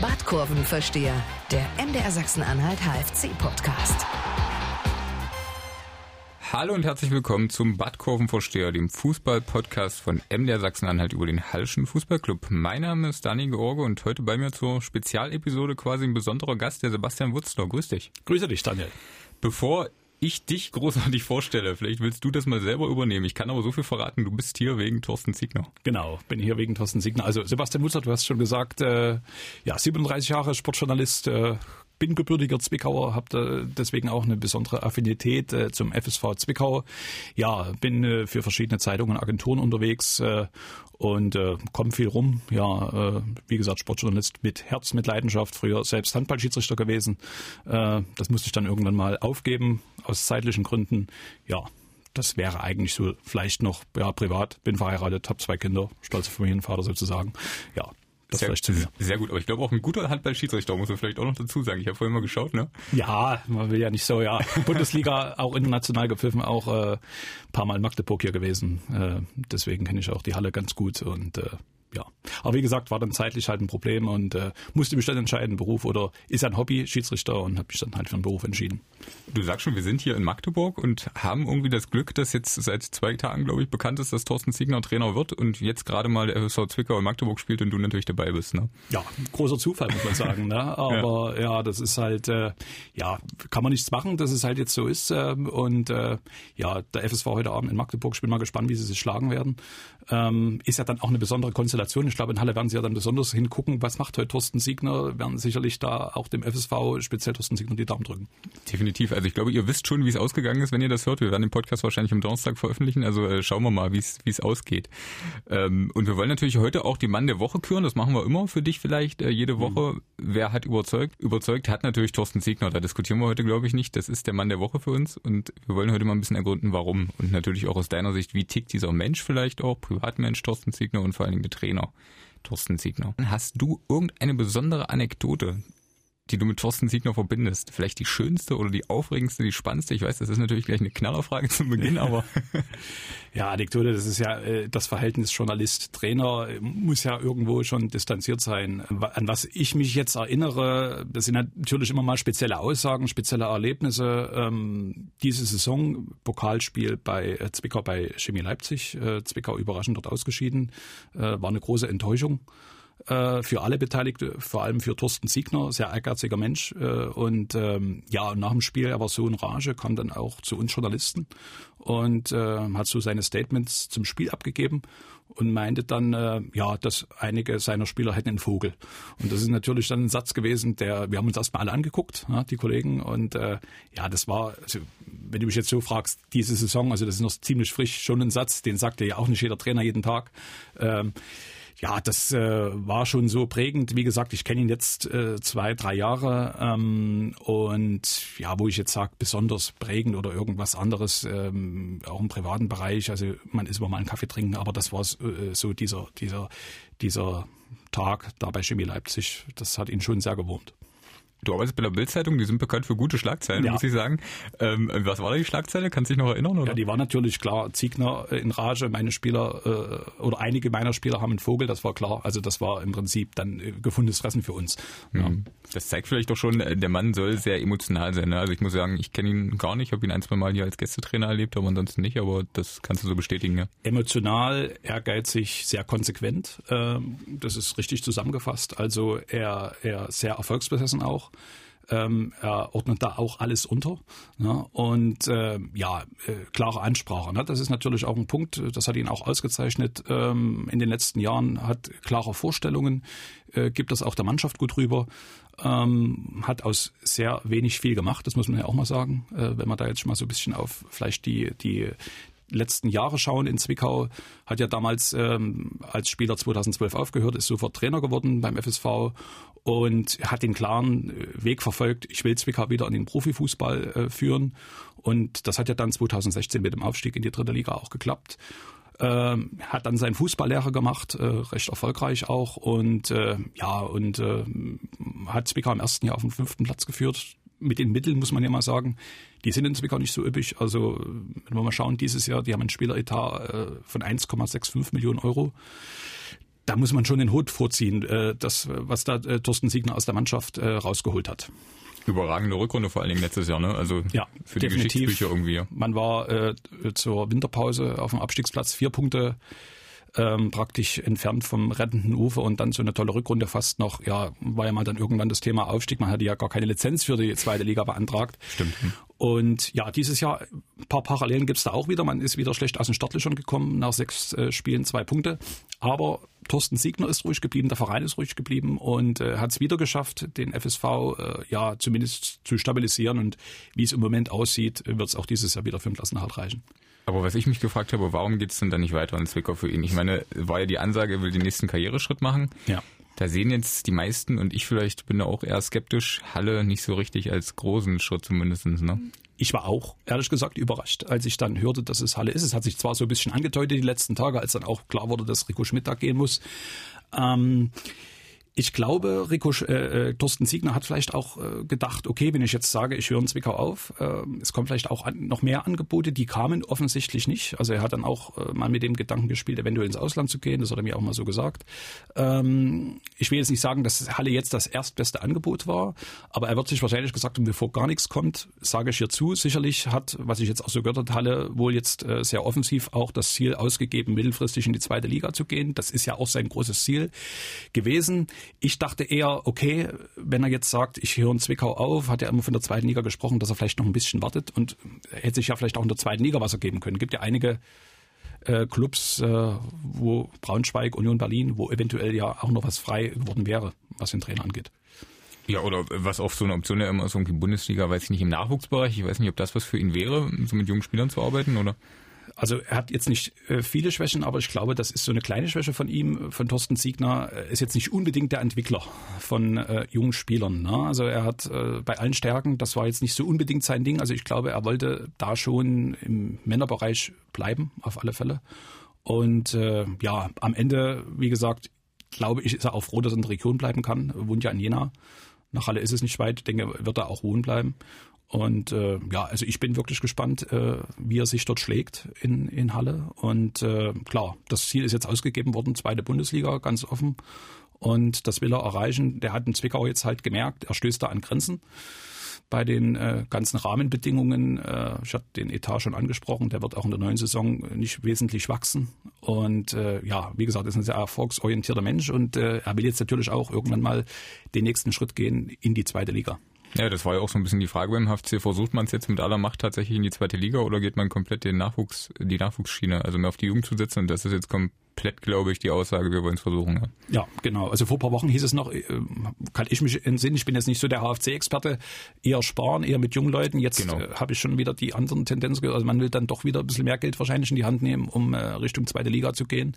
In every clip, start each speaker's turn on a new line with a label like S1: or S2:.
S1: Badkurvenversteher, der MDR Sachsen-Anhalt HFC-Podcast.
S2: Hallo und herzlich willkommen zum Badkurvenvorsteher, dem Fußball-Podcast von MDR Sachsen-Anhalt über den Hallschen Fußballclub. Mein Name ist Dani George und heute bei mir zur Spezialepisode quasi ein besonderer Gast, der Sebastian Wutzler. Grüß dich.
S3: Grüße dich, Daniel.
S2: Bevor ich dich großartig vorstelle. Vielleicht willst du das mal selber übernehmen. Ich kann aber so viel verraten, du bist hier wegen Thorsten Ziegner.
S3: Genau, bin hier wegen Thorsten Ziegner. Also Sebastian Wutzler, du hast schon gesagt, äh, ja, 37 Jahre Sportjournalist, äh, bin gebürtiger Zwickauer, habe deswegen auch eine besondere Affinität äh, zum FSV Zwickau. Ja, bin äh, für verschiedene Zeitungen und Agenturen unterwegs äh, und äh, komme viel rum. Ja, äh, wie gesagt, Sportjournalist mit Herz, mit Leidenschaft. Früher selbst Handballschiedsrichter gewesen. Äh, das musste ich dann irgendwann mal aufgeben aus zeitlichen Gründen. Ja, das wäre eigentlich so vielleicht noch ja privat. Bin verheiratet, habe zwei Kinder, stolzer Familienvater sozusagen. Ja, das
S2: sehr,
S3: vielleicht zu mir.
S2: Sehr gut, aber ich glaube auch ein guter Handball-Schiedsrichter muss man vielleicht auch noch dazu sagen. Ich habe vorhin mal geschaut, ne?
S3: Ja, man will ja nicht so, ja. Bundesliga auch international gepfiffen, auch äh, paar Mal Magdeburg hier gewesen. Äh, deswegen kenne ich auch die Halle ganz gut und äh, ja. Aber wie gesagt, war dann zeitlich halt ein Problem und äh, musste mich dann entscheiden, Beruf oder ist ein Hobby, Schiedsrichter und habe mich dann halt für einen Beruf entschieden.
S2: Du sagst schon, wir sind hier in Magdeburg und haben irgendwie das Glück, dass jetzt seit zwei Tagen, glaube ich, bekannt ist, dass Thorsten Ziegner Trainer wird und jetzt gerade mal der FSV Zwickau in Magdeburg spielt und du natürlich dabei bist. Ne?
S3: Ja, großer Zufall, muss man sagen. Ne? Aber ja. ja. das ist halt, äh, ja, kann man nichts machen, dass es halt jetzt so ist. Äh, und ja, der FSV heute Abend in Magdeburg, ich bin mal gespannt, wie sie sich schlagen werden. Ähm, ist ja dann auch eine besondere Konstellation. Ich glaube, in Halle werden sie ja dann besonders hingucken, was macht heute Thorsten Siegner, werden sicherlich da auch dem FSV, speziell Thorsten Siegner, die Daumen drücken.
S2: Definitiv. Also ich glaube, ihr wisst schon, wie es ausgegangen ist, wenn ihr das hört. Wir werden den Podcast wahrscheinlich am Donnerstag veröffentlichen. Also äh, schauen wir mal, wie es wie es ausgeht. Ähm, und wir wollen natürlich heute auch die Mann der Woche küren. Das machen wir immer für dich vielleicht äh, jede Woche. Mhm. Wer hat überzeugt? Überzeugt hat natürlich Thorsten Siegner. Da diskutieren wir heute, glaube ich, nicht. Das ist der Mann der Woche für uns. Und wir wollen heute mal ein bisschen ergründen, warum. Und natürlich auch aus deiner Sicht, wie tickt dieser Mensch vielleicht auch, Privatmensch Thorsten Siegner und vor allen Dingen der Trainer Thorsten Siegner. Hast du irgendeine besondere Anekdote, die du mit Thorsten Siegner verbindest? Vielleicht die schönste oder die aufregendste, die spannendste? Ich weiß, das ist natürlich gleich eine Knallerfrage zum Beginn, aber.
S3: ja, Anekdote, das ist ja äh, das Verhältnis Journalist-Trainer muss ja irgendwo schon distanziert sein. An was ich mich jetzt erinnere, das sind natürlich immer mal spezielle Aussagen, spezielle Erlebnisse. Ähm, diese Saison Pokalspiel bei äh, Zwickau bei Chemie Leipzig, äh, Zwickau überraschend dort ausgeschieden, war eine große Enttäuschung äh, für alle Beteiligte, vor allem für Thorsten Siegner, sehr ehrgeiziger Mensch. Äh, und ähm, ja, nach dem Spiel, er war so in Rage, kam dann auch zu uns Journalisten und äh, hat so seine Statements zum Spiel abgegeben und meinte dann, äh, ja, dass einige seiner Spieler hätten einen Vogel. Und das ist natürlich dann ein Satz gewesen, der, wir haben uns erstmal alle angeguckt, ja, die Kollegen, und äh, ja, das war, also, wenn du mich jetzt so fragst, diese Saison, also das ist noch ziemlich frisch, schon ein Satz, den sagt ja auch nicht jeder Trainer jeden Tag. Ähm, ja, das äh, war schon so prägend. Wie gesagt, ich kenne ihn jetzt äh, zwei, drei Jahre ähm, und ja, wo ich jetzt sage, besonders prägend oder irgendwas anderes, ähm, auch im privaten Bereich. Also man ist immer mal einen Kaffee trinken, aber das war äh, so dieser, dieser, dieser Tag da bei Chemie Leipzig. Das hat ihn schon sehr gewurmt.
S2: Du arbeitest bei der Bildzeitung, die sind bekannt für gute Schlagzeilen, ja. muss ich sagen. Ähm, was war da die Schlagzeile? Kannst du dich noch erinnern? Oder?
S3: Ja, die war natürlich klar. Ziegner in Rage, meine Spieler äh, oder einige meiner Spieler haben einen Vogel, das war klar. Also das war im Prinzip dann äh, gefundenes Fressen für uns.
S2: Ja. Mhm. Das zeigt vielleicht doch schon, äh, der Mann soll sehr emotional sein. Ne? Also ich muss sagen, ich kenne ihn gar nicht, habe ihn ein, zwei Mal hier als Gästetrainer erlebt, aber ansonsten nicht. Aber das kannst du so bestätigen. Ja?
S3: Emotional, ehrgeizig, sehr konsequent. Ähm, das ist richtig zusammengefasst. Also er, er sehr erfolgsbesessen auch. Ähm, er ordnet da auch alles unter. Ne? Und äh, ja, äh, klare Ansprache. Ne? Das ist natürlich auch ein Punkt, das hat ihn auch ausgezeichnet ähm, in den letzten Jahren, hat klare Vorstellungen, äh, gibt das auch der Mannschaft gut rüber. Ähm, hat aus sehr wenig viel gemacht, das muss man ja auch mal sagen, äh, wenn man da jetzt schon mal so ein bisschen auf vielleicht die, die, letzten Jahre schauen in Zwickau, hat ja damals ähm, als Spieler 2012 aufgehört, ist sofort Trainer geworden beim FSV und hat den klaren äh, Weg verfolgt, ich will Zwickau wieder an den Profifußball äh, führen. Und das hat ja dann 2016 mit dem Aufstieg in die dritte Liga auch geklappt. Ähm, hat dann seinen Fußballlehrer gemacht, äh, recht erfolgreich auch und äh, ja und äh, hat Zwickau im ersten Jahr auf den fünften Platz geführt mit den Mitteln, muss man ja mal sagen, die sind in Zwickau nicht so üppig. Also, wenn wir mal schauen, dieses Jahr, die haben einen Spieleretat äh, von 1,65 Millionen Euro. da muss man schon den Hut vorziehen, äh, das, was da äh, Thorsten Siegner aus der Mannschaft rausgeholt hat.
S2: Überragende Rückrunde vor allen Dingen letztes Jahr, ne? Also
S3: ja,
S2: für die
S3: definitiv.
S2: Geschichtsbücher irgendwie.
S3: Man war äh, zur Winterpause auf dem Abstiegsplatz vier Punkte ähm, praktisch entfernt vom rettenden Ufer und dann so eine tolle Rückrunde fast noch, ja, war ja mal dann irgendwann das Thema Aufstieg. Man hatte ja gar keine Lizenz für die zweite Liga beantragt.
S2: Stimmt.
S3: Und ja, dieses Jahr, ein paar Parallelen gibt's da auch wieder. Man ist wieder schlecht aus dem Startlöchern gekommen, nach sechs äh, Spielen zwei Punkte. Aber Thorsten Siegner ist ruhig geblieben, der Verein ist ruhig geblieben und äh, hat es wieder geschafft, den FSV äh, ja zumindest zu stabilisieren. Und wie es im Moment aussieht, wird es auch dieses Jahr wieder für den Klassenerhalt reichen.
S2: Aber was ich mich gefragt habe, warum geht es denn dann nicht weiter in Zwickau für ihn? Ich meine, war ja die Ansage, er will den nächsten Karriereschritt machen.
S3: Ja.
S2: Da sehen jetzt die meisten und ich vielleicht bin da auch eher skeptisch, Halle nicht so richtig als großen Schritt zumindestens. Ne?
S3: Ich war auch, ehrlich gesagt, überrascht, als ich dann hörte, dass es Halle ist. Es hat sich zwar so ein bisschen angedeutet die letzten Tage, als dann auch klar wurde, dass Rico Schmidt da gehen muss. Ähm, ich glaube, Rico, äh, Thorsten Siegner hat vielleicht auch äh, gedacht, okay, wenn ich jetzt sage, ich höre in Zwickau auf, äh, es kommen vielleicht auch an, noch mehr Angebote, die kamen offensichtlich nicht. Also er hat dann auch äh, mal mit dem Gedanken gespielt, eventuell ins Ausland zu gehen, das hat er mir auch mal so gesagt. Ähm, ich will jetzt nicht sagen, dass Halle jetzt das erstbeste Angebot war, aber er wird sich wahrscheinlich gesagt haben, bevor gar nichts kommt, sage ich hier zu. Sicherlich hat, was ich jetzt auch so gehört habe, Halle wohl jetzt äh, sehr offensiv auch das Ziel ausgegeben, mittelfristig in die zweite Liga zu gehen. Das ist ja auch sein großes Ziel gewesen. Ich dachte eher, okay, wenn er jetzt sagt, ich höre in Zwickau auf, hat er immer von der zweiten Liga gesprochen, dass er vielleicht noch ein bisschen wartet und hätte sich ja vielleicht auch in der zweiten Liga was ergeben können. Gibt ja einige äh, Clubs, äh, wo Braunschweig, Union Berlin, wo eventuell ja auch noch was frei geworden wäre, was den Trainer angeht.
S2: Ja, oder was oft so eine Option ja immer ist, irgendwie Bundesliga, weiß ich nicht, im Nachwuchsbereich. Ich weiß nicht, ob das was für ihn wäre, so mit jungen Spielern zu arbeiten, oder?
S3: Also er hat jetzt nicht äh, viele Schwächen, aber ich glaube, das ist so eine kleine Schwäche von ihm, von Thorsten Siegner. Er ist jetzt nicht unbedingt der Entwickler von äh, jungen Spielern. Ne? Also er hat äh, bei allen Stärken, das war jetzt nicht so unbedingt sein Ding. Also ich glaube, er wollte da schon im Männerbereich bleiben, auf alle Fälle. Und äh, ja, am Ende, wie gesagt, glaube ich, ist er auch froh, dass er in der Region bleiben kann. Er wohnt ja in Jena. Nach Halle ist es nicht weit, ich denke, wird er auch wohnen bleiben. Und äh, ja, also ich bin wirklich gespannt, äh, wie er sich dort schlägt in, in Halle. Und äh, klar, das Ziel ist jetzt ausgegeben worden, zweite Bundesliga, ganz offen. Und das will er erreichen. Der hat in Zwickau jetzt halt gemerkt, er stößt da an Grenzen bei den äh, ganzen Rahmenbedingungen. Äh, ich hatte den Etat schon angesprochen, der wird auch in der neuen Saison nicht wesentlich wachsen. Und äh, ja, wie gesagt, ist ein sehr erfolgsorientierter Mensch und äh, er will jetzt natürlich auch irgendwann mal den nächsten Schritt gehen in die zweite Liga.
S2: Ja, das war ja auch so ein bisschen die Frage beim HFC. Versucht man es jetzt mit aller Macht tatsächlich in die zweite Liga oder geht man komplett den Nachwuchs, die Nachwuchsschiene, also mehr auf die Jugend zu setzen? Und das ist jetzt komplett, glaube ich, die Aussage, wir wollen es versuchen.
S3: Ja. ja, genau. Also vor ein paar Wochen hieß es noch, äh, kann ich mich entsinnen, ich bin jetzt nicht so der HFC-Experte, eher sparen, eher mit jungen Leuten. Jetzt genau. äh, habe ich schon wieder die anderen Tendenzen gehört. Also man will dann doch wieder ein bisschen mehr Geld wahrscheinlich in die Hand nehmen, um äh, Richtung zweite Liga zu gehen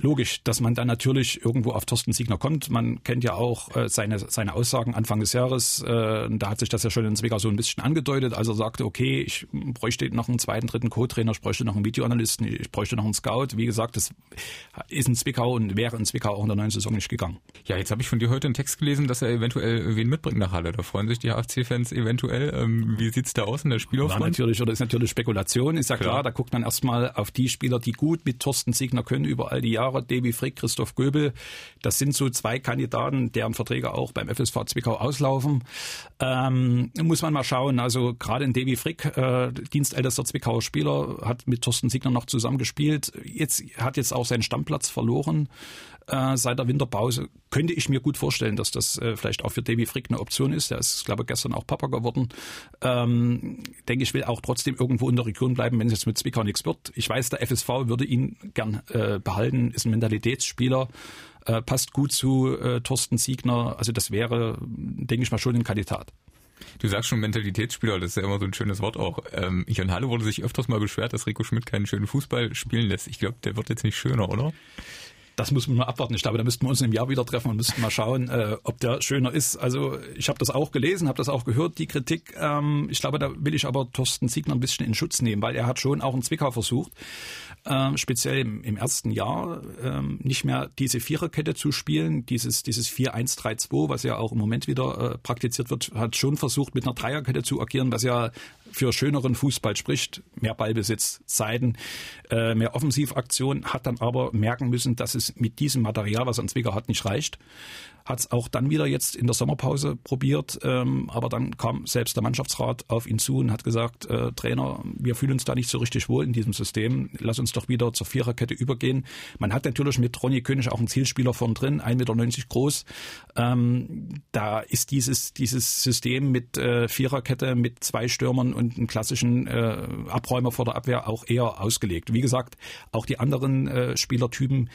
S3: logisch, dass man dann natürlich irgendwo auf Thorsten Siegner kommt. Man kennt ja auch äh, seine, seine Aussagen Anfang des Jahres. Äh, da hat sich das ja schon in Zwickau so ein bisschen angedeutet. Also er sagte, okay, ich bräuchte noch einen zweiten, dritten Co-Trainer, ich bräuchte noch einen Videoanalysten, ich bräuchte noch einen Scout. Wie gesagt, das ist in Zwickau und wäre in Zwickau auch in der neuen Saison nicht gegangen.
S2: Ja, jetzt habe ich von dir heute einen Text gelesen, dass er eventuell wen mitbringt nach Halle. Da freuen sich die HFC-Fans eventuell. Ähm, wie sieht's da aus in der Spielaufbahn?
S3: War natürlich, oder ist natürlich Spekulation, ist ja klar. klar. Da guckt man erstmal auf die Spieler, die gut mit Thorsten Siegner können über all die Jahre. Davy Frick, Christoph Göbel. Das sind so zwei Kandidaten, deren Verträge auch beim FSV Zwickau auslaufen. Ähm, muss man mal schauen. Also gerade in Davy Frick, äh, dienstältester Zwickauer Spieler, hat mit Thorsten Siegner noch zusammen gespielt. Jetzt hat jetzt auch seinen Stammplatz verloren äh, seit der Winterpause. Könnte ich mir gut vorstellen, dass das äh, vielleicht auch für Davy Frick eine Option ist. Der ist, glaube ich, gestern auch Papa geworden. Ähm, denke ich, will auch trotzdem irgendwo in der Region bleiben, wenn es jetzt mit Zwickau nichts wird. Ich weiß, der FSV würde ihn gern äh, behalten, ist ein Mentalitätsspieler. Äh, passt gut zu äh, Thorsten Siegner. Also das wäre, denke ich mal, schon ein Kandidat.
S2: Du sagst schon Mentalitätsspieler, das ist ja immer so ein schönes Wort auch. Ähm, Halle wurde sich öfters mal beschwert, dass Rico Schmidt keinen schönen Fußball spielen lässt. Ich glaube, der wird jetzt nicht schöner, oder?
S3: Das muss man mal abwarten. Ich glaube, da müssten wir uns im Jahr wieder treffen und müssten mal schauen, äh, ob der schöner ist. Also ich habe das auch gelesen, habe das auch gehört, die Kritik. Ähm, ich glaube, da will ich aber Thorsten Siegner ein bisschen in Schutz nehmen, weil er hat schon auch in Zwickau versucht, äh, speziell im, im, ersten Jahr, äh, nicht mehr diese Viererkette zu spielen, dieses, dieses 4-1-3-2, was ja auch im Moment wieder äh, praktiziert wird, hat schon versucht, mit einer Dreierkette zu agieren, was ja für schöneren Fußball spricht, mehr Ballbesitz, Zeiten, äh, mehr Offensivaktion, hat dann aber merken müssen, dass es mit diesem Material, was er in Zwickau hat, nicht reicht hat es auch dann wieder jetzt in der Sommerpause probiert, ähm, aber dann kam selbst der Mannschaftsrat auf ihn zu und hat gesagt, äh, Trainer, wir fühlen uns da nicht so richtig wohl in diesem System, lass uns doch wieder zur Viererkette übergehen. Man hat natürlich mit Ronny König auch einen Zielspieler vorn drin, 1,90 Meter groß. Ähm, da ist dieses, dieses System mit äh, Viererkette, mit zwei Stürmern und einem klassischen äh, Abräumer vor der Abwehr auch eher ausgelegt. Wie gesagt, auch die anderen äh, Spielertypen,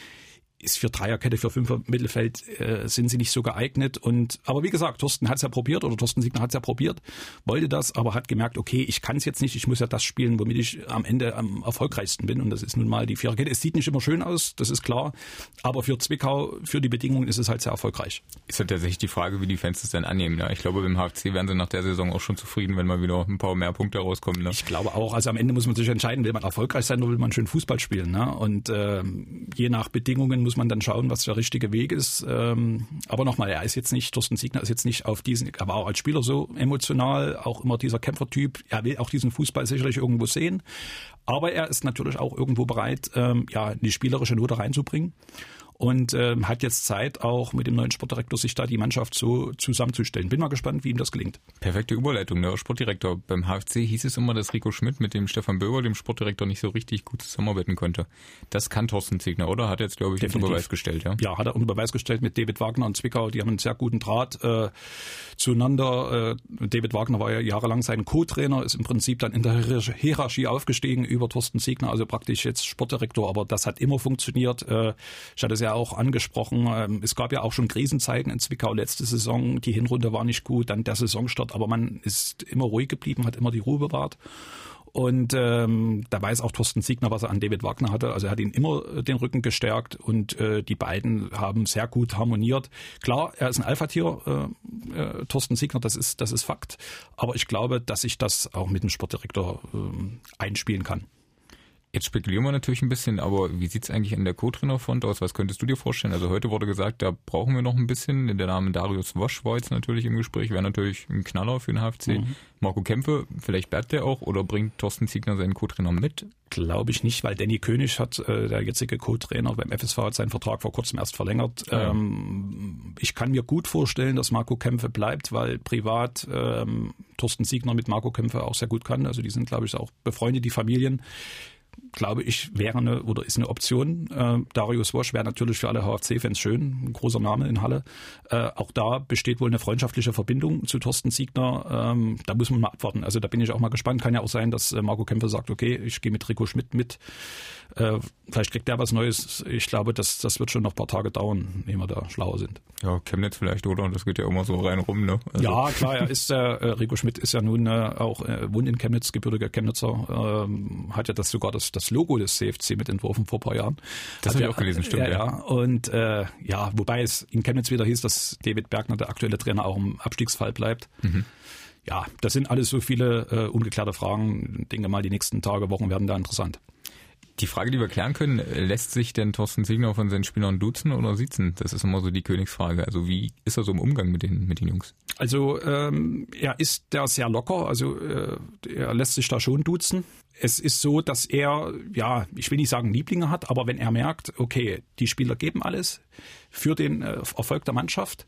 S3: ist für Dreierkette, für Fünfer Mittelfeld äh, sind sie nicht so geeignet. Und aber wie gesagt, Thorsten hat es ja probiert oder Thorsten Siegner hat es ja probiert, wollte das, aber hat gemerkt, okay, ich kann es jetzt nicht, ich muss ja das spielen, womit ich am Ende am erfolgreichsten bin. Und das ist nun mal die Viererkette. Es sieht nicht immer schön aus, das ist klar, aber für Zwickau, für die Bedingungen ist es halt sehr erfolgreich.
S2: Ist halt tatsächlich die Frage, wie die Fans das denn annehmen. Ne? Ich glaube, beim HFC wären sie nach der Saison auch schon zufrieden, wenn mal wieder ein paar mehr Punkte rauskommen. Ne?
S3: Ich glaube auch. Also am Ende muss man sich entscheiden, will man erfolgreich sein oder will man schön Fußball spielen. Ne? Und äh, je nach Bedingungen muss man dann schauen, was der richtige Weg ist. Ähm, aber nochmal, er ist jetzt nicht, Thorsten Siegner ist jetzt nicht auf diesen, er war auch als Spieler so emotional, auch immer dieser Kämpfertyp. Er will auch diesen Fußball sicherlich irgendwo sehen. Aber er ist natürlich auch irgendwo bereit, ähm, ja, die spielerische Note reinzubringen und ähm, hat jetzt Zeit, auch mit dem neuen Sportdirektor sich da die Mannschaft so zusammenzustellen. Bin mal gespannt, wie ihm das gelingt.
S2: Perfekte Überleitung, der Sportdirektor. Beim HFC hieß es immer, dass Rico Schmidt mit dem Stefan Böber, dem Sportdirektor, nicht so richtig gut zusammenarbeiten konnte. Das kann Thorsten Ziegner, oder? Hat er jetzt, glaube ich, Definitiv. unter Beweis gestellt, ja?
S3: Ja, hat er unter Beweis gestellt mit David Wagner und Zwickau. Die haben einen sehr guten Draht äh, zueinander. Äh, David Wagner war ja jahrelang sein Co-Trainer, ist im Prinzip dann in der Hierarchie aufgestiegen über Thorsten Ziegner, also praktisch jetzt Sportdirektor. Aber das hat immer funktioniert. Äh, ich hatte es auch angesprochen. Ähm, es gab ja auch schon Krisenzeiten in Zwickau letzte Saison. Die Hinrunde war nicht gut, dann der Saisonstart, aber man ist immer ruhig geblieben, hat immer die Ruhe bewahrt. Und ähm, da weiß auch Thorsten Siegner, was er an David Wagner hatte. Also er hat ihn immer äh, den Rücken gestärkt und äh, die beiden haben sehr gut harmoniert. Klar, er ist ein Alpha-Tier, äh, äh, Thorsten Siegner, das ist, das ist Fakt. Aber ich glaube, dass ich das auch mit dem Sportdirektor äh, einspielen kann.
S2: Jetzt spekulieren wir natürlich ein bisschen, aber wie sieht's eigentlich in der Co-Trainerfront aus? Was könntest du dir vorstellen? Also heute wurde gesagt, da brauchen wir noch ein bisschen. Der Name Darius Wosch war jetzt natürlich im Gespräch, wäre natürlich ein Knaller für den HFC. Mhm. Marco Kämpfe, vielleicht bleibt der auch oder bringt Thorsten Ziegner seinen Co-Trainer mit?
S3: Glaube ich nicht, weil Danny König hat, äh, der jetzige Co-Trainer beim FSV, hat seinen Vertrag vor kurzem erst verlängert. Ja. Ähm, ich kann mir gut vorstellen, dass Marco Kämpfe bleibt, weil privat ähm, Thorsten Siegner mit Marco Kämpfe auch sehr gut kann. Also die sind, glaube ich, auch befreundet, die Familien glaube ich, wäre eine oder ist eine Option. Äh, Darius Wosch wäre natürlich für alle HFC-Fans schön, ein großer Name in Halle. Äh, auch da besteht wohl eine freundschaftliche Verbindung zu Thorsten Siegner. Ähm, da muss man mal abwarten. Also da bin ich auch mal gespannt. Kann ja auch sein, dass äh, Marco Kämpfer sagt, okay, ich gehe mit Rico Schmidt mit. Äh, vielleicht kriegt der was Neues. Ich glaube, das, das wird schon noch ein paar Tage dauern, ehe wir da schlauer sind.
S2: Ja, Chemnitz vielleicht, oder? Das geht ja immer so rein rum, ne?
S3: Also. Ja, klar, er ist, äh, Rico Schmidt ist ja nun äh, auch, äh, wohnt in Chemnitz, gebürtiger Chemnitzer, ähm, hat ja das sogar das, das Logo des CFC mit entworfen vor ein paar Jahren.
S2: Das habe ich auch gelesen, stimmt,
S3: ja. ja. Und äh, ja, wobei es in Chemnitz wieder hieß, dass David Bergner, der aktuelle Trainer, auch im Abstiegsfall bleibt. Mhm ja, das sind alles so viele äh, ungeklärte Fragen. Ich denke mal, die nächsten Tage, Wochen werden da interessant.
S2: Die Frage, die wir klären können, lässt sich denn Thorsten Siegner von seinen Spielern duzen oder siezen? Das ist immer so die Königsfrage. Also wie ist er so im Umgang mit den, mit den Jungs?
S3: Also ähm, er ist da sehr locker, also äh, er lässt sich da schon duzen. Es ist so, dass er, ja, ich will nicht sagen Lieblinge hat, aber wenn er merkt, okay, die Spieler geben alles für den äh, Erfolg der Mannschaft,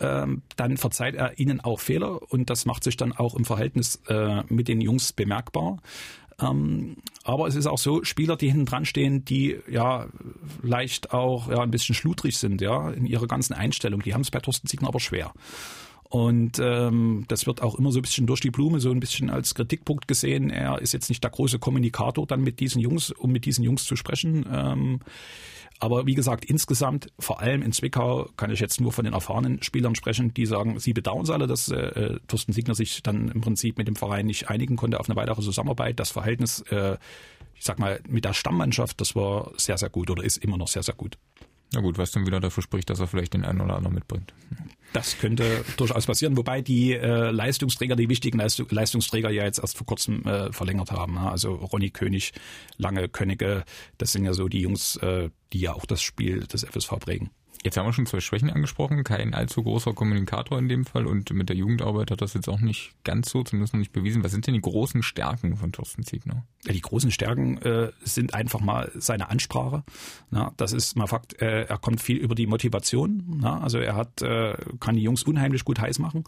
S3: ähm, dann verzeiht er ihnen auch Fehler und das macht sich dann auch im Verhältnis äh, mit den Jungs bemerkbar. Ähm, aber es ist auch so, Spieler, die hinten dran stehen, die ja leicht auch ja, ein bisschen schludrig sind, ja, in ihrer ganzen Einstellung, die haben es bei Thorsten Ziegner aber schwer. Und ähm, das wird auch immer so ein bisschen durch die Blume so ein bisschen als Kritikpunkt gesehen. Er ist jetzt nicht der große Kommunikator dann mit diesen Jungs, um mit diesen Jungs zu sprechen. Ähm, aber wie gesagt, insgesamt, vor allem in Zwickau, kann ich jetzt nur von den erfahrenen Spielern sprechen, die sagen, sie bedauern es alle, dass äh, Thorsten Siegner sich dann im Prinzip mit dem Verein nicht einigen konnte auf eine weitere Zusammenarbeit. Das Verhältnis, äh, ich sag mal, mit der Stammmannschaft, das war sehr, sehr gut oder ist immer noch sehr, sehr gut.
S2: Na gut, was dann wieder dafür spricht, dass er vielleicht den einen oder anderen mitbringt.
S3: Das könnte durchaus passieren, wobei die äh, Leistungsträger, die wichtigen Leist Leistungsträger ja jetzt erst vor kurzem äh, verlängert haben. Ne? Also Ronny König, Lange Könige, das sind ja so die Jungs, äh, die ja auch das Spiel des FSV prägen.
S2: Jetzt haben wir schon zwei Schwächen angesprochen, kein allzu großer Kommunikator in dem Fall und mit der Jugendarbeit hat das jetzt auch nicht ganz so, zumindest noch nicht bewiesen. Was sind denn die großen Stärken von Thorsten Ziegner?
S3: Ja, die großen Stärken äh, sind einfach mal seine Ansprache. Na, das ist mal Fakt, äh, er kommt viel über die Motivation. Na, also er hat, äh, kann die Jungs unheimlich gut heiß machen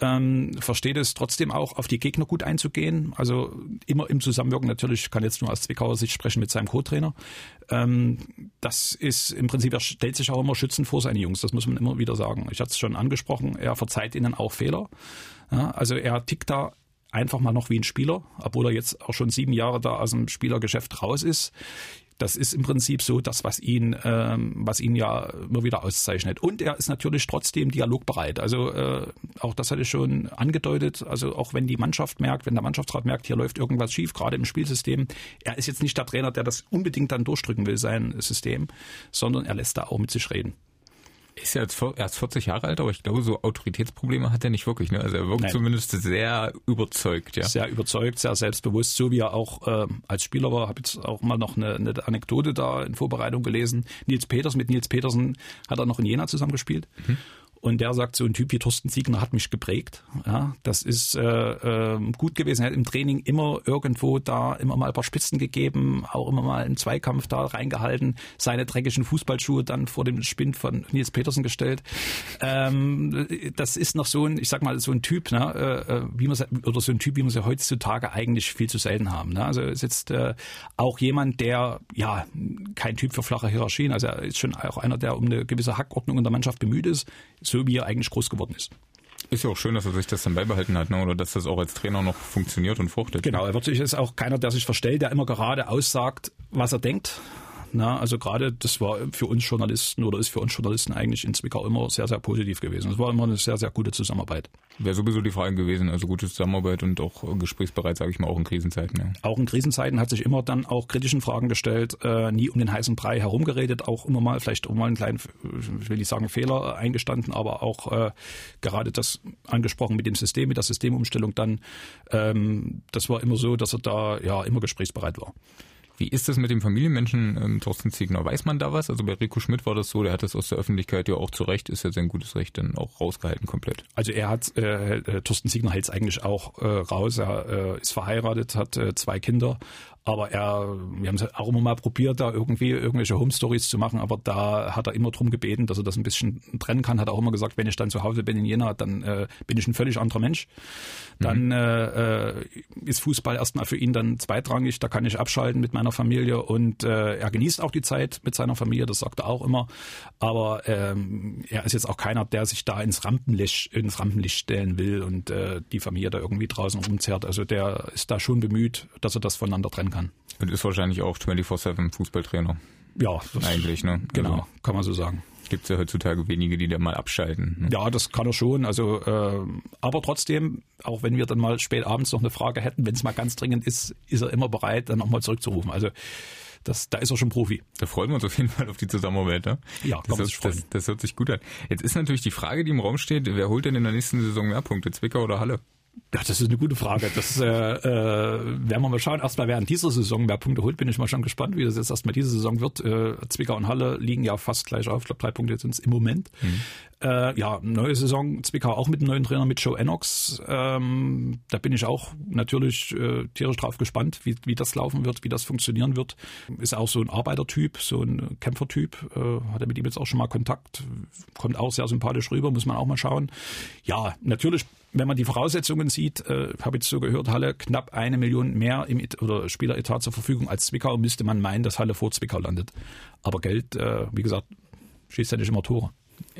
S3: ähm, versteht es trotzdem auch, auf die Gegner gut einzugehen. Also immer im Zusammenwirken natürlich, kann jetzt nur aus Zwickauer Sicht sprechen mit seinem Co-Trainer. Ähm, das ist im Prinzip, er stellt sich auch immer schützend vor seine Jungs, das muss man immer wieder sagen. Ich hatte es schon angesprochen, er verzeiht ihnen auch Fehler. Ja, also er tickt da einfach mal noch wie ein Spieler, obwohl er jetzt auch schon sieben Jahre da aus dem Spielergeschäft raus ist. Das ist im Prinzip so das, was ihn, ähm, was ihn ja immer wieder auszeichnet. Und er ist natürlich trotzdem dialogbereit. Also äh, auch das hatte ich schon angedeutet. Also auch wenn die Mannschaft merkt, wenn der Mannschaftsrat merkt, hier läuft irgendwas schief, gerade im Spielsystem, er ist jetzt nicht der Trainer, der das unbedingt dann durchdrücken will, sein System, sondern er lässt da auch mit sich reden
S2: ist ja jetzt erst 40 Jahre alt, aber ich glaube, so Autoritätsprobleme hat er nicht wirklich. Ne? Also er wirkt Nein. zumindest sehr überzeugt. Ja.
S3: Sehr überzeugt, sehr selbstbewusst, so wie er auch äh, als Spieler war. Habe jetzt auch mal noch eine, eine, Anekdote da in Vorbereitung gelesen. Nils Peters, mit Nils Petersen hat er noch in Jena zusammengespielt. Mhm. Und der sagt, so ein Typ wie Thorsten Siegner hat mich geprägt. Ja, das ist äh, äh, gut gewesen. Er hat im Training immer irgendwo da immer mal ein paar Spitzen gegeben, auch immer mal einen Zweikampf da reingehalten, seine dreckigen Fußballschuhe dann vor dem Spind von Nils Petersen gestellt. Ähm, das ist noch so ein, ich sag mal, so ein Typ, ne, äh, wie man oder so ein Typ, wie man sie heutzutage eigentlich viel zu selten haben. Ne? Also ist jetzt äh, auch jemand, der ja kein Typ für flache Hierarchien, also er ist schon auch einer, der um eine gewisse Hackordnung in der Mannschaft bemüht ist so wie er eigentlich groß geworden ist.
S2: Ist ja auch schön, dass er sich das dann beibehalten hat, ne? oder dass das auch als Trainer noch funktioniert und fruchtet.
S3: Genau, er wird sich ist auch keiner, der sich verstellt, der immer gerade aussagt, was er denkt. Na, also gerade das war für uns Journalisten oder ist für uns Journalisten eigentlich in Zwickau immer sehr, sehr positiv gewesen. Es war immer eine sehr, sehr gute Zusammenarbeit.
S2: Wäre sowieso die Frage gewesen, also gute Zusammenarbeit und auch gesprächsbereit, sage ich mal, auch in Krisenzeiten. Ja.
S3: Auch in Krisenzeiten hat sich immer dann auch kritischen Fragen gestellt, äh, nie um den heißen Brei herumgeredet, auch immer mal vielleicht auch mal einen kleinen, ich will nicht sagen Fehler eingestanden, aber auch äh, gerade das angesprochen mit dem System, mit der Systemumstellung dann, ähm, das war immer so, dass er da ja immer gesprächsbereit war.
S2: Wie ist das mit dem Familienmenschen ähm, Thorsten Ziegner? Weiß man da was? Also bei Rico Schmidt war das so, der hat das aus der Öffentlichkeit ja auch zu Recht, ist ja sein gutes Recht dann auch rausgehalten komplett.
S3: Also er hat, äh, äh Thorsten Ziegner hält es eigentlich auch äh, raus. Er äh, ist verheiratet, hat äh, zwei Kinder, aber er, wir haben es auch immer mal probiert, da irgendwie irgendwelche Home Stories zu machen, aber da hat er immer drum gebeten, dass er das ein bisschen trennen kann. Hat auch immer gesagt, wenn ich dann zu Hause bin in Jena, dann äh, bin ich ein völlig anderer Mensch. Dann mhm. äh, äh ist Fußball erstmal für ihn dann zweitrangig, da kann ich abschalten mit meiner Familie und äh, er genießt auch die Zeit mit seiner Familie, das sagt er auch immer. Aber ähm, er ist jetzt auch keiner, der sich da ins Rampenlicht, ins Rampenlicht stellen will und äh, die Familie da irgendwie draußen rumzerrt. Also der ist da schon bemüht, dass er das voneinander trennen kann.
S2: Und ist wahrscheinlich auch 24-7 Fußballtrainer.
S3: Ja, eigentlich, ne? Genau, also, kann man so sagen.
S2: Gibt es ja heutzutage wenige, die da mal abschalten.
S3: Ne? Ja, das kann er schon. Also, äh, aber trotzdem, auch wenn wir dann mal spät abends noch eine Frage hätten, wenn es mal ganz dringend ist, ist er immer bereit, dann nochmal zurückzurufen. Also das, da ist er schon Profi.
S2: Da freuen wir uns auf jeden Fall auf die Zusammenarbeit. Ne?
S3: Ja,
S2: das, hört, das, das hört sich gut an. Jetzt ist natürlich die Frage, die im Raum steht, wer holt denn in der nächsten Saison mehr Punkte, Zwickau oder Halle?
S3: Ja, das ist eine gute Frage. Das äh, äh, werden wir mal schauen. Erstmal während dieser Saison wer Punkte holt, bin ich mal schon gespannt, wie das jetzt erstmal diese Saison wird. Äh, Zwickau und Halle liegen ja fast gleich auf. Ich glaube, drei Punkte sind es im Moment. Mhm. Äh, ja, neue Saison, Zwickau auch mit einem neuen Trainer, mit Joe Enox. Ähm, da bin ich auch natürlich äh, tierisch drauf gespannt, wie, wie das laufen wird, wie das funktionieren wird. Ist auch so ein Arbeitertyp, so ein Kämpfertyp. Äh, hat er mit ihm jetzt auch schon mal Kontakt. Kommt auch sehr sympathisch rüber, muss man auch mal schauen. Ja, natürlich wenn man die Voraussetzungen sieht, äh, habe ich so gehört, Halle knapp eine Million mehr im oder Spieleretat zur Verfügung als Zwickau, müsste man meinen, dass Halle vor Zwickau landet. Aber Geld, äh, wie gesagt, schießt ja nicht immer Tore.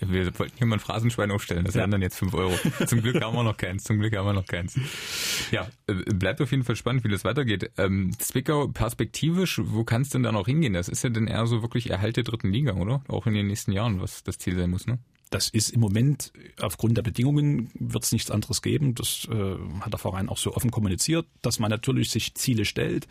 S2: Wir wollten hier mal ein Phrasenschwein aufstellen, das ja. wären dann jetzt fünf Euro. Zum Glück haben wir noch keins, zum Glück haben wir noch keins. Ja, äh, bleibt auf jeden Fall spannend, wie das weitergeht. Ähm, Zwickau perspektivisch, wo kann es denn da noch hingehen? Das ist ja dann eher so wirklich Erhalt der dritten Liga, oder? Auch in den nächsten Jahren, was das Ziel sein muss, ne?
S3: Das ist im Moment aufgrund der Bedingungen wird es nichts anderes geben. Das äh, hat der Verein auch so offen kommuniziert, dass man natürlich sich Ziele stellt.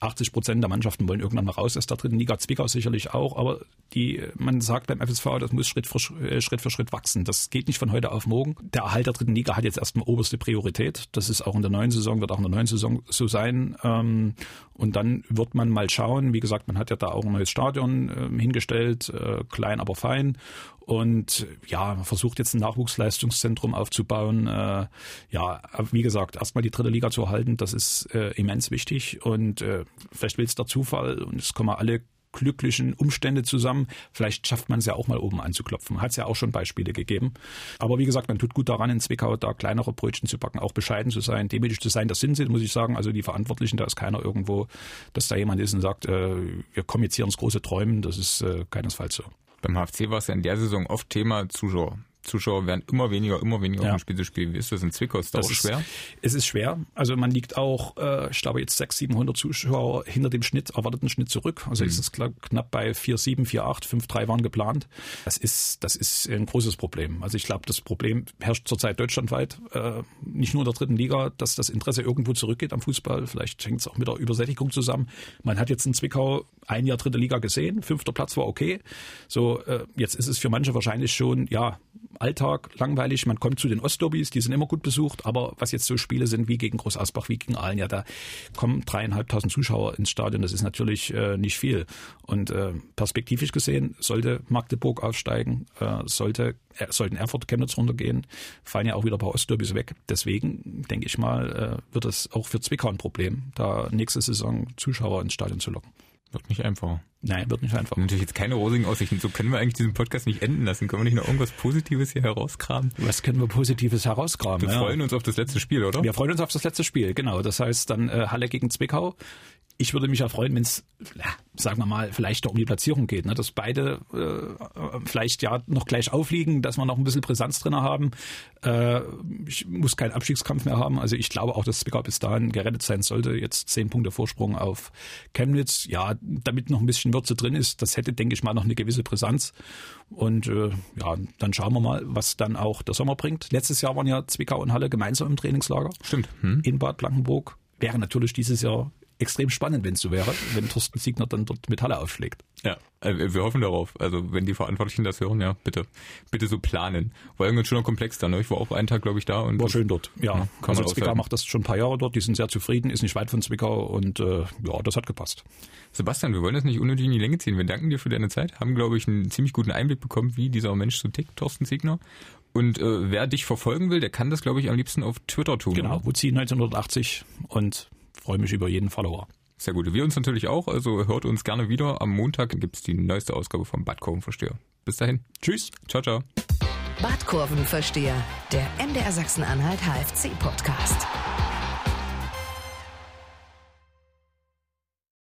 S3: 80 Prozent der Mannschaften wollen irgendwann mal raus aus der dritten Liga, Zwickau sicherlich auch, aber die, man sagt beim FSV, das muss Schritt für, äh, Schritt für Schritt wachsen. Das geht nicht von heute auf morgen. Der Erhalt der dritten Liga hat jetzt erstmal oberste Priorität. Das ist auch in der neuen Saison, wird auch in der neuen Saison so sein. Ähm, Und dann wird man mal schauen. Wie gesagt, man hat ja da auch ein neues Stadion äh, hingestellt, äh, klein aber fein. Und ja, man versucht jetzt ein Nachwuchsleistungszentrum aufzubauen. Äh, ja, wie gesagt, erstmal die dritte Liga zu erhalten, das ist immens wichtig. Und vielleicht will es der Zufall und es kommen alle glücklichen Umstände zusammen. Vielleicht schafft man es ja auch mal oben anzuklopfen. Hat es ja auch schon Beispiele gegeben. Aber wie gesagt, man tut gut daran, in Zwickau da kleinere Brötchen zu backen, auch bescheiden zu sein, demütig zu sein. Das sind sie, muss ich sagen. Also die Verantwortlichen, da ist keiner irgendwo, dass da jemand ist und sagt, äh, wir kommen jetzt hier ins große Träumen. Das ist äh, keinesfalls so.
S2: Beim HFC war es ja in der Saison oft Thema Zuschauer. Zuschauer werden immer weniger, immer weniger ja. auf dem Spiel zu spielen. Wie ist das in Zwickau? Ist das, das auch schwer?
S3: es ist schwer. Also man liegt auch, äh, ich glaube jetzt 600, 700 Zuschauer hinter dem Schnitt, erwarteten Schnitt zurück. Also mhm. es ist knapp bei 4,7, 4,8, 5,3 waren geplant. Das ist, das ist ein großes Problem. Also ich glaube, das Problem herrscht zurzeit deutschlandweit, äh, nicht nur in der dritten Liga, dass das Interesse irgendwo zurückgeht am Fußball. Vielleicht hängt es auch mit der Übersättigung zusammen. Man hat jetzt in Zwickau ein Jahr dritte Liga gesehen, fünfter Platz war okay. So, äh, jetzt ist es für manche wahrscheinlich schon, ja, Alltag langweilig. Man kommt zu den Ostlobbys, die sind immer gut besucht, aber was jetzt so Spiele sind wie gegen Groß Asbach, wie gegen Aalen, ja, da kommen dreieinhalbtausend Zuschauer ins Stadion. Das ist natürlich äh, nicht viel. Und äh, perspektivisch gesehen sollte Magdeburg aufsteigen, äh, sollte äh, sollten Erfurt, Chemnitz runtergehen, fallen ja auch wieder ein paar Ostderbys weg. Deswegen denke ich mal, äh, wird es auch für Zwickau ein Problem, da nächste Saison Zuschauer ins Stadion zu locken.
S2: Wird nicht einfacher.
S3: Nein, wird nicht einfacher.
S2: Natürlich jetzt keine rosigen Aussichten. So können wir eigentlich diesen Podcast nicht enden lassen. Können wir nicht noch irgendwas Positives hier herauskramen?
S3: Was können wir Positives herauskramen?
S2: Wir ja. freuen uns auf das letzte Spiel, oder?
S3: Wir freuen uns auf das letzte Spiel, genau. Das heißt dann äh, Halle gegen Zwickau ich würde mich ja freuen, wenn es, sagen wir mal, vielleicht noch um die Platzierung geht, ne? dass beide äh, vielleicht ja noch gleich aufliegen, dass wir noch ein bisschen Brisanz drin haben. Äh, ich muss keinen Abstiegskampf mehr haben. Also ich glaube auch, dass Zwickau bis dahin gerettet sein sollte. Jetzt zehn Punkte Vorsprung auf Chemnitz. Ja, damit noch ein bisschen Würze drin ist, das hätte, denke ich mal, noch eine gewisse Brisanz. Und äh, ja, dann schauen wir mal, was dann auch der Sommer bringt. Letztes Jahr waren ja Zwickau und Halle gemeinsam im Trainingslager.
S2: Stimmt.
S3: Hm. In Bad Blankenburg. Wäre natürlich dieses Jahr extrem spannend, wenn es so wäre, wenn Thorsten Siegner dann dort mit Halle aufschlägt.
S2: Ja, äh, wir hoffen darauf. Also wenn die Verantwortlichen das hören, ja, bitte, bitte so planen. War irgendwie ein schöner Komplex da, ne? Ich war auch einen Tag, glaube ich, da und
S3: war schön dort. Ja, ja also Zwickau macht das schon ein paar Jahre dort. Die sind sehr zufrieden, ist nicht weit von Zwickau und äh, ja, das hat gepasst.
S2: Sebastian, wir wollen das nicht unnötig in die Länge ziehen. Wir danken dir für deine Zeit, haben, glaube ich, einen ziemlich guten Einblick bekommen, wie dieser Mensch so tickt, Thorsten Siegner. Und äh, wer dich verfolgen will, der kann das, glaube ich, am liebsten auf Twitter tun.
S3: Genau, Wuzi 1980 und freue mich über jeden Follower.
S2: Sehr gut. Wir uns natürlich auch. Also hört uns gerne wieder. Am Montag gibt's die neueste Ausgabe vom Badkurvenversteher. Bis dahin. Tschüss. Ciao, ciao.
S1: Badkurvenversteher, der MDR Sachsen-Anhalt HFC-Podcast.